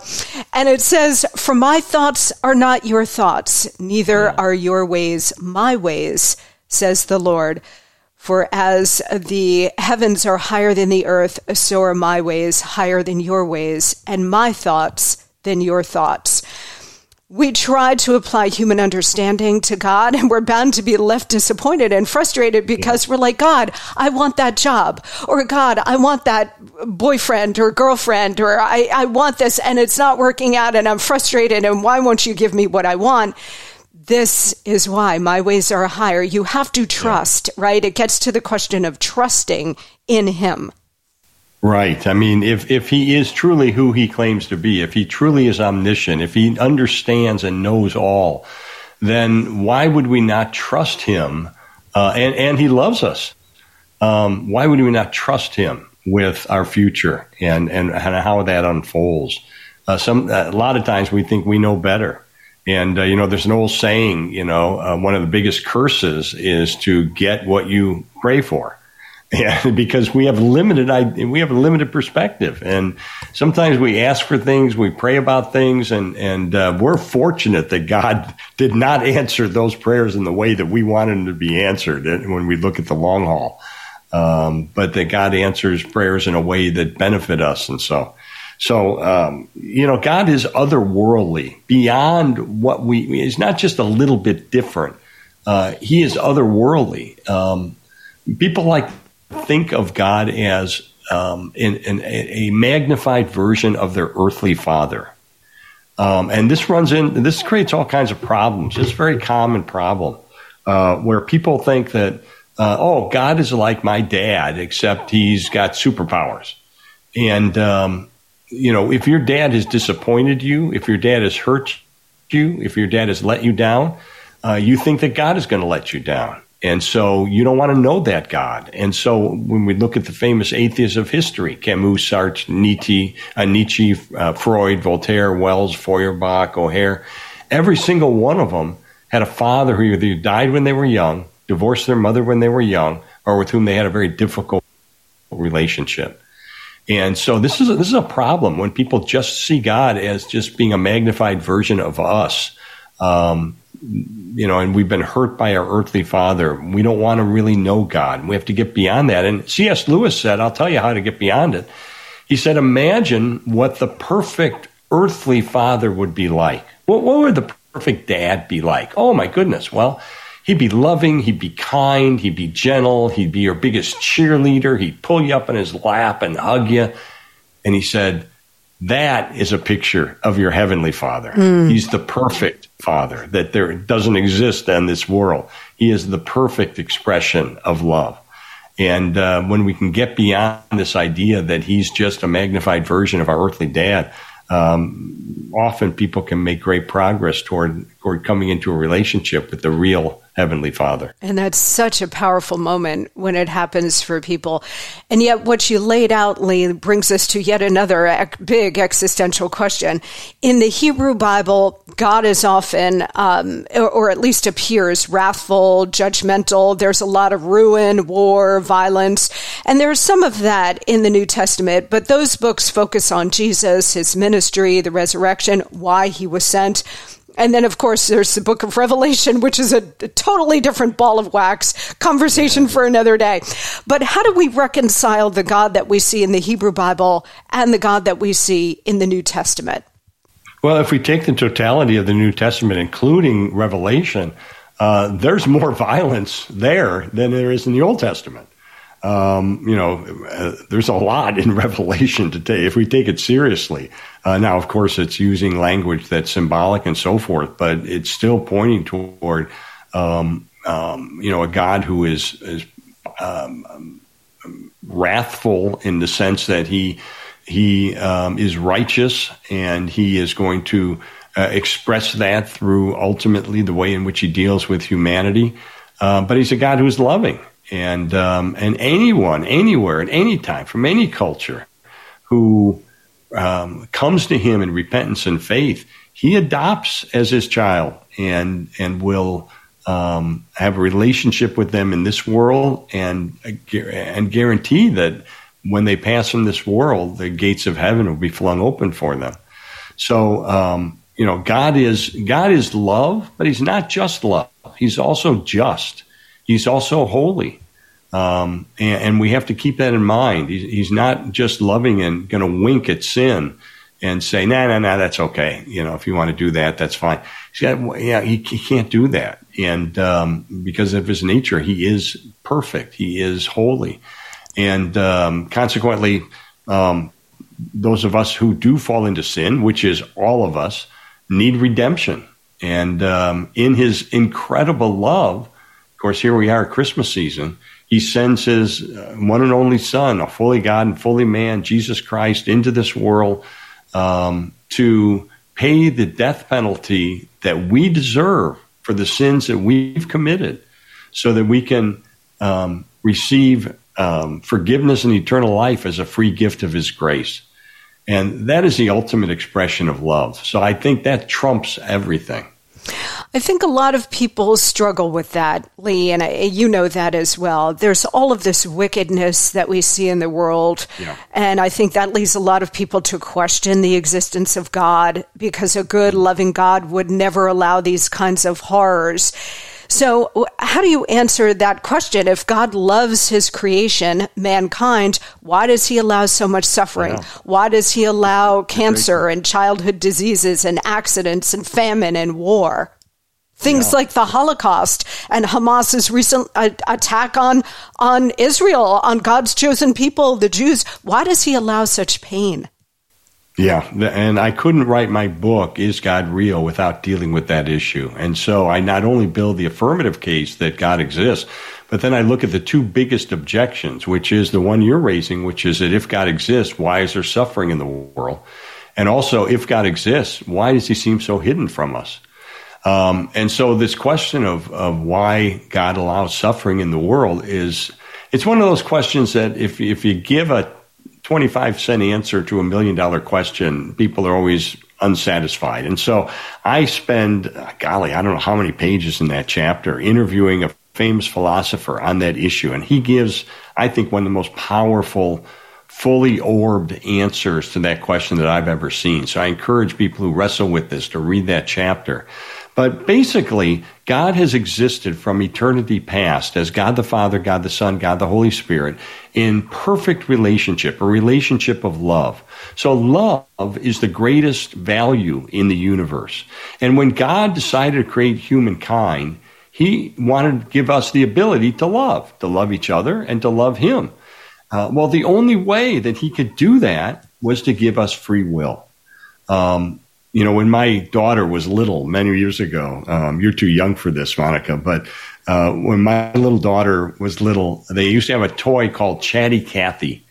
And it says, For my thoughts are not your thoughts, neither are your ways my ways, says the Lord. For as the heavens are higher than the earth, so are my ways higher than your ways, and my thoughts than your thoughts we try to apply human understanding to God and we're bound to be left disappointed and frustrated because yeah. we're like, God, I want that job or God, I want that boyfriend or girlfriend or I, I want this and it's not working out and I'm frustrated and why won't you give me what I want? This is why my ways are higher. You have to trust, yeah. right? It gets to the question of trusting in Him. Right. I mean, if, if he is truly who he claims to be, if he truly is omniscient, if he understands and knows all, then why would we not trust him uh, and and He loves us. Um, why would we not trust Him with our future and and, and how that unfolds? Uh, some a lot of times we think we know better, and uh, you know there's an old saying. You know, uh, one of the biggest curses is to get what you pray for. Yeah, <laughs> because we have limited we have a limited perspective, and sometimes we ask for things, we pray about things, and and uh, we're fortunate that God <laughs> did not answer those prayers in the way that we wanted them to be answered uh, when we look at the long haul. Um, but that God answers prayers in a way that benefit us, and so. So, um, you know, God is otherworldly, beyond what we, He's not just a little bit different. Uh, he is otherworldly. Um, people like think of God as um, in, in a, magnified version of their earthly father. Um, and this runs in, this creates all kinds of problems. It's a very common problem uh, where people think that, uh, oh, God is like my dad, except he's got superpowers. And, um, you know, if your dad has disappointed you, if your dad has hurt you, if your dad has let you down, uh, you think that God is going to let you down. And so you don't want to know that God. And so when we look at the famous atheists of history, Camus, Sartre, Nietzsche, uh, Nietzsche uh, Freud, Voltaire, Wells, Feuerbach, O'Hair, every single one of them had a father who either died when they were young, divorced their mother when they were young, or with whom they had a very difficult relationship. And so this is a, this is a problem when people just see God as just being a magnified version of us. Um, you know, and we've been hurt by our earthly father. We don't want to really know God. We have to get beyond that. And C.S. Lewis said, I'll tell you how to get beyond it. He said, Imagine what the perfect earthly father would be like. What, what would the perfect dad be like? Oh, my goodness. Well, he'd be loving, he'd be kind, he'd be gentle, he'd be your biggest cheerleader, he'd pull you up in his lap and hug you. And he said, that is a picture of your heavenly father. Mm. He's the perfect father that there doesn't exist in this world. He is the perfect expression of love. And uh, when we can get beyond this idea that he's just a magnified version of our earthly dad, um, often people can make great progress toward, toward coming into a relationship with the real Heavenly Father. And that's such a powerful moment when it happens for people. And yet, what you laid out, Lee, brings us to yet another big existential question. In the Hebrew Bible, God is often, um, or, or at least appears, wrathful, judgmental. There's a lot of ruin, war, violence. And there's some of that in the New Testament, but those books focus on Jesus, his ministry, the resurrection, why he was sent. And then, of course, there's the book of Revelation, which is a, a totally different ball of wax conversation for another day. But how do we reconcile the God that we see in the Hebrew Bible and the God that we see in the New Testament? Well, if we take the totality of the New Testament, including Revelation, uh, there's more <laughs> violence there than there is in the Old Testament. Um, you know, uh, there's a lot in <laughs> Revelation today if we take it seriously. Uh, now, of course, it's using language that's symbolic and so forth, but it's still pointing toward, um, um, you know, a God who is is um, wrathful in the sense that he he um, is righteous and he is going to uh, express that through ultimately the way in which he deals with humanity. Uh, but he's a God who is loving and um, and anyone, anywhere, at any time, from any culture, who um, comes to him in repentance and faith, he adopts as his child and and will um, have a relationship with them in this world and and guarantee that when they pass from this world, the gates of heaven will be flung open for them. So um, you know, God is God is love, but He's not just love. He's also just. He's also holy. Um, and, and, we have to keep that in mind. He's, he's not just loving and going to wink at sin and say, "No, no, no, that's okay." You know, if you want to do that, that's fine. Got, yeah, he, he, can't do that, and um, because of his nature, he is perfect. He is holy, and um, consequently, um, those of us who do fall into sin, which is all of us, need redemption. And um, in His incredible love, of course, here we are, Christmas season he sends his uh, one and only Son, a fully God and fully man, Jesus Christ, into this world um, to pay the death penalty that we deserve for the sins that we've committed. so that we can um, receive um, forgiveness and eternal life as a free gift of His grace. And that is the ultimate expression of love. So I think that trumps everything. I think a lot of people struggle with that, Lee, and I, you know that as well. There's all of this wickedness that we see in the world. Yeah. And I think that leads a lot of people to question the existence of God because a good, loving God would never allow these kinds of horrors. So, how do you answer that question? If God loves his creation, mankind, why does he allow so much suffering? Why does he allow cancer and childhood diseases and accidents and famine and war? Things yeah. like the Holocaust and Hamas's recent uh, attack on on Israel, on God's chosen people, the Jews. Why does he allow such pain? Yeah, and I couldn't write my book, Is God Real, without dealing with that issue. And so I not only build the affirmative case that God exists, but then I look at the two biggest objections, which is the one you're raising, which is that if God exists, why is there suffering in the world? And also, if God exists, why does he seem so hidden from us? Um, and so this question of, of why God allows suffering in the world is, it's one of those questions that if, if you give a 25 cent answer to a million dollar question, people are always unsatisfied. And so I spend, golly, I don't know how many pages in that chapter interviewing a famous philosopher on that issue. And he gives, I think, one of the most powerful, fully orbed answers to that question that I've ever seen. So I encourage people who wrestle with this to read that chapter. But basically, God has existed from eternity past as God the Father, God the Son, God the Holy Spirit in perfect relationship, a relationship of love. So love is the greatest value in the universe. And when God decided to create humankind, he wanted to give us the ability to love, to love each other and to love him. Uh, well, the only way that he could do that was to give us free will. Um, you know, when my daughter was little many years ago, um, you're too young for this, Monica, but uh, when my little daughter was little, they used to have a toy called Chatty Cathy.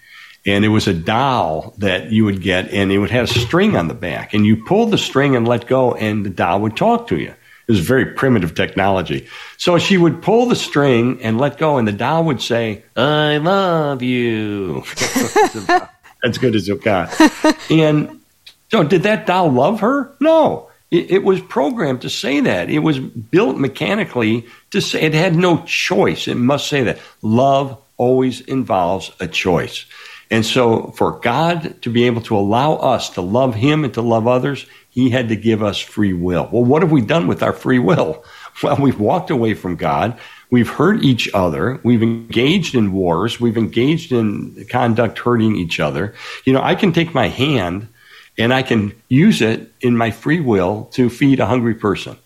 And it was a doll that you would get, and it would have a string on the back. And you pull the string and let go, and the doll would talk to you. It was very primitive technology. So she would pull the string and let go, and the doll would say, I love you. <laughs> That's good as it got. And so, did that doll love her? No. It, it, was programmed to say that. It was built mechanically to say it had no choice. It must say that. Love always involves a choice. And so, for God to be able to allow us to love Him and to love others, He had to give us free will. Well, what have we done with our free will? <laughs> Well, we've walked away from God. We've hurt each other. We've engaged in wars. We've engaged in conduct hurting each other. You know, I can take my hand and I can use it in my free will to feed a hungry person.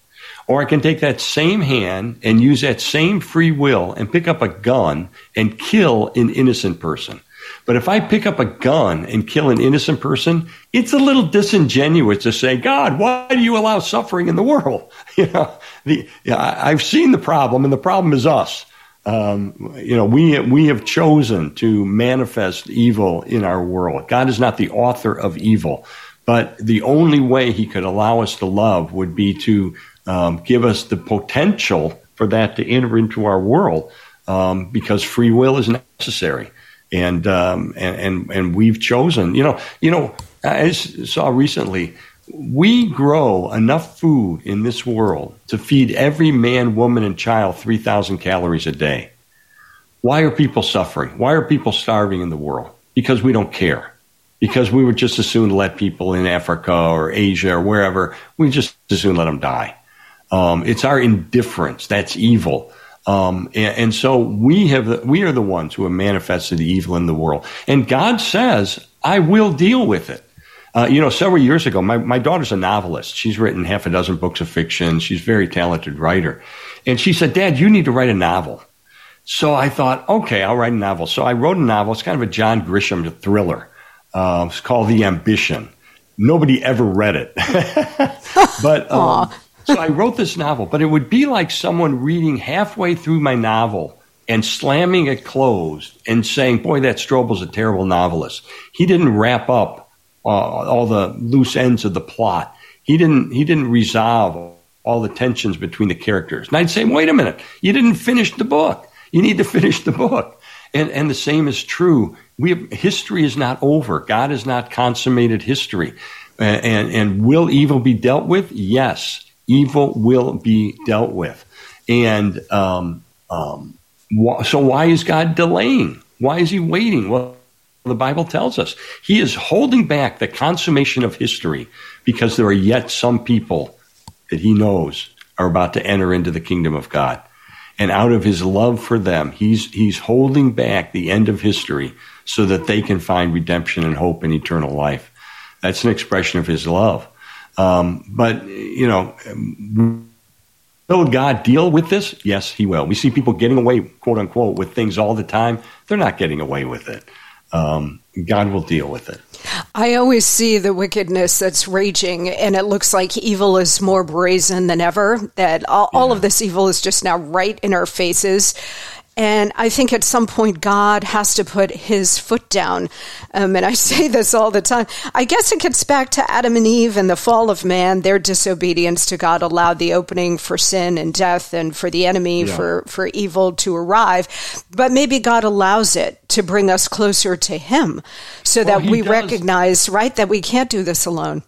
Or I can take that same hand and use that same free will and pick up a gun and kill an innocent person. But if I pick up a gun and kill an innocent person, it's a little disingenuous to say, God, why do you allow suffering in the world? <laughs> You know, the, I've seen the problem, and the problem is us. Um, you know, we we have chosen to manifest evil in our world. God is not the author of evil. But the only way he could allow us to love would be to um, give us the potential for that to enter into our world um, because free will is necessary. And, um, and, and, and we've chosen, you know, you know, I saw recently, we grow enough food in this world to feed every man, woman, and child 3,000 calories a day. Why are people suffering? Why are people starving in the world? Because we don't care because we would just as soon let people in Africa or Asia or wherever, we just as soon let them die. Um, it's our indifference that's evil. Um, and, and, so we have, we are the ones who have manifested the evil in the world. And God says, I will deal with it. Uh, you know, several years ago, my, my daughter's a novelist. She's written half a dozen books of fiction. She's a very talented writer. And she said, Dad, you need to write a novel. So I thought, okay, I'll write a novel. So I wrote a novel. It's kind of a John Grisham thriller. Uh, it's called The Ambition. Nobody ever read it. <laughs> but um, so I wrote this novel, but it would be like someone reading halfway through my novel and slamming it closed and saying, Boy, that Strobel's a terrible novelist. He didn't wrap up uh, all the loose ends of the plot. He didn't, he didn't resolve all the tensions between the characters. And I'd say, wait a minute, you didn't finish the book. You need to <laughs> finish the book. And, and the same is true. We have, history is not over. God has not consummated history. And, and, and will evil be dealt with? Yes, evil will be dealt with. And um, um, so, why is God delaying? Why is He waiting? Well, the Bible tells us He is holding back the consummation of history because there are yet some people that He knows are about to enter into the kingdom of God. And out of His love for them, He's He's holding back the end of history so that they can find redemption and hope and eternal life. That's an expression of His love. Um, but you know Will God deal with this? Yes, He will. We see people getting away, quote unquote, with things all the time. They're not getting away with it. Um, God will deal with it. I always see the wickedness that's raging, and it looks like evil is more brazen than ever. That all, yeah. all of this evil is just now right in our faces. And I think at some point God has to put his foot down. Um, and I <laughs> say this all the time. I guess it gets back to Adam and Eve and the fall of man. Their disobedience to God allowed the opening for sin and death and for the enemy, yeah. for, for evil to arrive. But maybe God allows it to bring us closer to him so well, that we does. recognize, right, that we can't do this alone.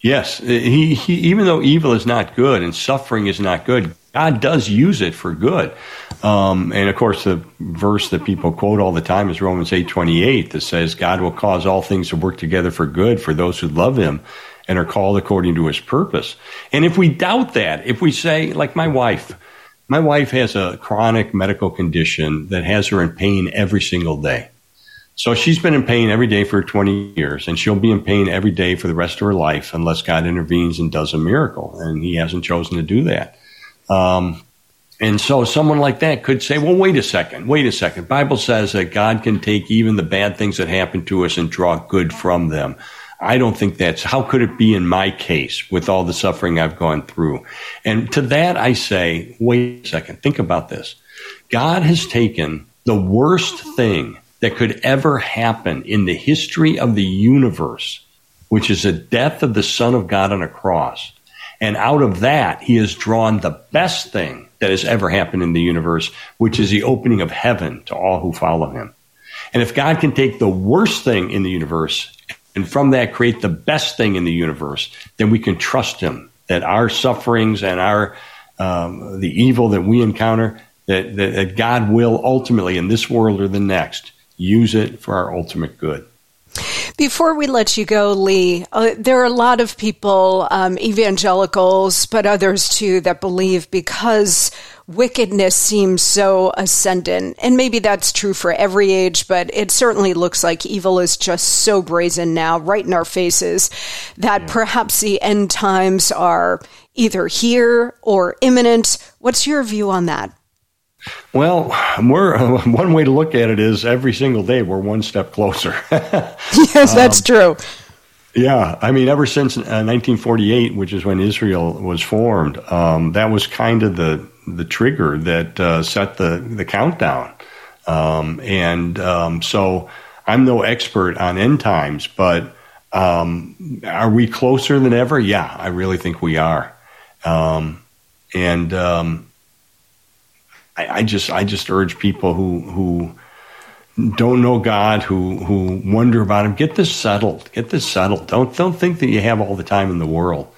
Yes, he, he, even though evil is not good and suffering is not good, God does use it for good. Um, and of course, the verse that people quote all the time is Romans eight twenty eight that says, "God will cause all things to work together for good for those who love Him and are called according to His purpose." And if we doubt that, if we say, like my wife, my wife has a chronic medical condition that has her in pain every single day. So she's been in pain every day for 20 years, and she'll be in pain every day for the rest of her life unless God intervenes and does a miracle. And He hasn't chosen to do that. Um, and so someone like that could say, well, wait a second, wait a second. Bible says that God can take even the bad things that happen to us and draw good from them. I don't think that's how could it be in my case with all the suffering I've gone through? And to that I say, wait a second, think about this. God has taken the worst thing that could ever happen in the history of the universe, which is the death of the Son of God on a cross. And out of that, he has drawn the best thing that has ever happened in the universe, which is the opening of heaven to all who follow him. And if God can take the worst thing in the universe and from that create the best thing in the universe, then we can trust him that our sufferings and our um, the evil that we encounter, that, that, that God will ultimately in this world or the next use it for our ultimate good. Before we let you go, Lee, uh, there are a lot of people, um, evangelicals, but others too, that believe because wickedness seems so ascendant, and maybe that's true for every age, but it certainly looks like evil is just so brazen now, right in our faces, that yeah. perhaps the end times are either here or imminent. What's your view on that? Well, we're <laughs> one way to look at it is every single day we're one step closer. <laughs> yes, that's um, true. Yeah, I mean, ever since uh, 1948, which is when Israel was formed, um, that was kind of the the trigger that uh, set the the countdown. Um, and um, so, I'm no expert on end times, but um, are we closer than ever? Yeah, I really think we are. Um, and I, I just I just urge people who who don't know God, who who wonder about Him, get this settled. Get this settled. Don't don't think that you have all the time in the world.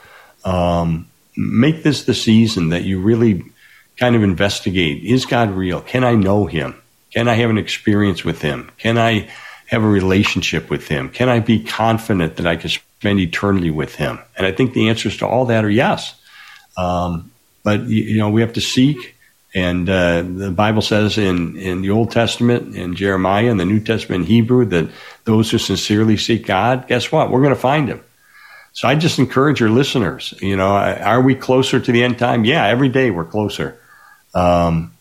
Um, make this the season that you really kind of investigate: Is God real? Can I know Him? Can I have an experience with Him? Can I have a relationship with Him? Can I be confident that I can spend eternity with Him? And I think the answers to all that are yes. Um, but you know, we have to seek and uh, the Bible says in, in the Old Testament, in Jeremiah, and the New Testament in Hebrew, that those who sincerely seek God, guess what? We're going to find Him. So I just encourage your listeners. You know, are we closer to the end time? Yeah, every day we're closer. Um,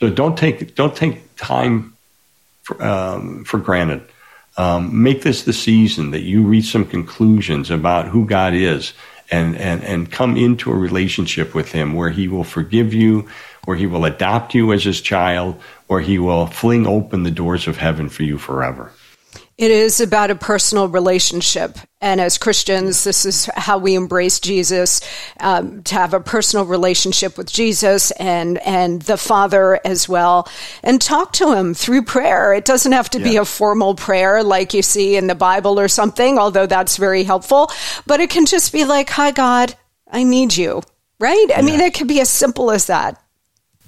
so don't take don't take time for, um, for granted. Um, make this the season that you reach some conclusions about who God is and, and, and come into a relationship with Him where He will forgive you, where He will adopt you as His child, where He will fling open the doors of heaven for you forever. It is about a personal relationship. And as Christians, this is how we embrace Jesus um, to have a personal relationship with Jesus and, and the Father as well, and talk to Him through prayer. It doesn't have to yeah. be a formal prayer like you see in the Bible or something, although that's very helpful, but it can just be like, Hi, God, I need you, right? I mean, it could be as simple as that.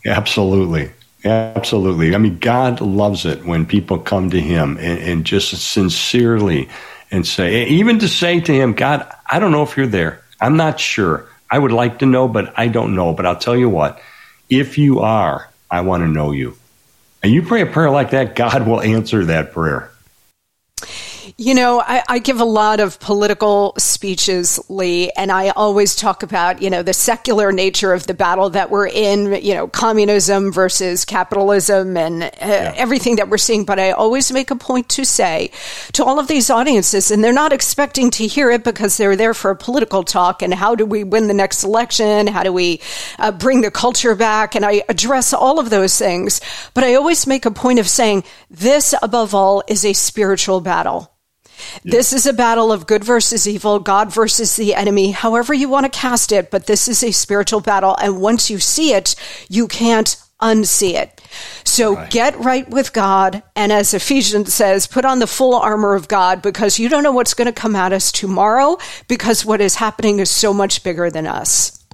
Absolutely. Absolutely. I mean, God loves it when people come to Him and, and, just sincerely and say, even to say to Him, God, I don't know if you're there. I'm not sure. I would like to know, but I don't know. But I'll tell you what, if you are, I want to know you. And you pray a prayer like that, God will answer that prayer. You know, I, I, give a lot of political speeches, Lee, and I always talk about, you know, the secular nature of the battle that we're in, you know, communism versus capitalism and uh, yeah. everything that we're seeing. But I always make a point to say to all of these audiences, and they're not expecting to hear it because they're there for a political talk and how do we win the next election? How do we uh, bring the culture back? And I address all of those things. But I always make a point of saying this, above all, is a spiritual battle. This is a battle of good versus evil, God versus the enemy, however you want to cast it, but this is a spiritual battle. And once you see it, you can't unsee it. So right. get right with God. And as Ephesians says, put on the full armor of God because you don't know what's going to come at us tomorrow because what is happening is so much bigger than us.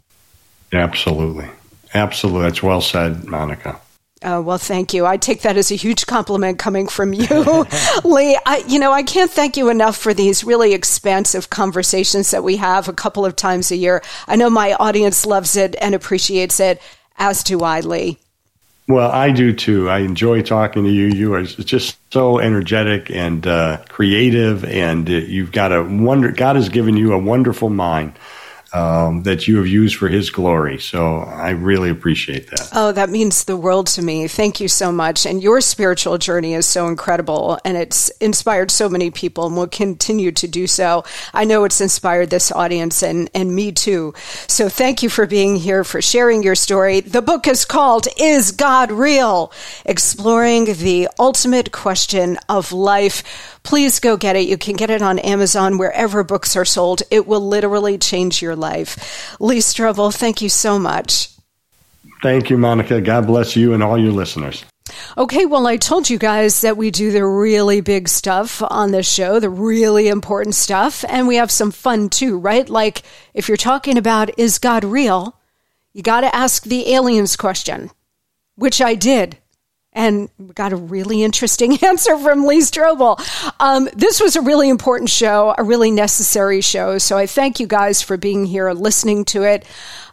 Absolutely. Absolutely. That's well said, Monica. Oh, well, thank you. I take that as a huge compliment coming from you, <laughs> Lee. I, you know, I can't thank you enough for these really expansive conversations that we have a couple of times a year. I know my audience loves it and appreciates it, as do I, Lee. Well, I do too. I enjoy talking to you. You are just so energetic and uh, creative, and uh, you've got a wonder. God has given you a wonderful mind um, that you have used for His glory. So I really appreciate that. Oh, that means the world to me. Thank you so much. And your spiritual journey is so incredible, and it's inspired so many people, and will continue to do so. I know it's inspired this audience and and me too. So thank you for being here, for sharing your story. The book is called "Is God Real?" Exploring the ultimate question of life please go get it. You can get it on Amazon, wherever books are sold. It will literally change your life. Lee Strobel, thank you so much. Thank you, Monica. God bless you and all your listeners. Okay, well, I told you guys that we do the really big stuff on this show, the really important stuff, and we have some fun too, right? Like if you're talking about is God real, you got to ask the aliens question, which I did and got a really interesting <laughs> answer from Lee Strobel. Um, this was a really important show, a really necessary show. So I thank you guys for being here, listening to it.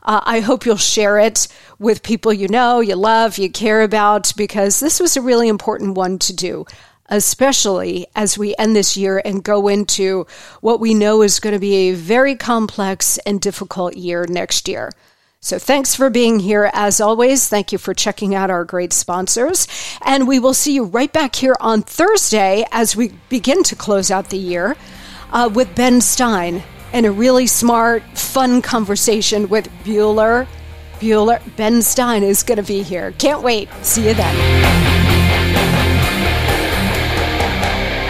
Uh, I hope you'll share it with people you know, you love, you care about, because this was a really important one to do especially as we end this year and go into what we know is going to be a very complex and difficult year next year. So thanks for being here. As always, thank you for checking out our great sponsors. And we will see you right back here on Thursday as we begin to close out the year uh, with Ben Stein and a really smart, fun conversation with Bueller. Bueller, Ben Stein is going to be here. Can't wait. See you then.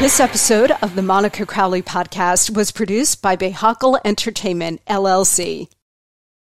This episode of the Monica Crowley podcast was produced by Behakel Entertainment, LLC.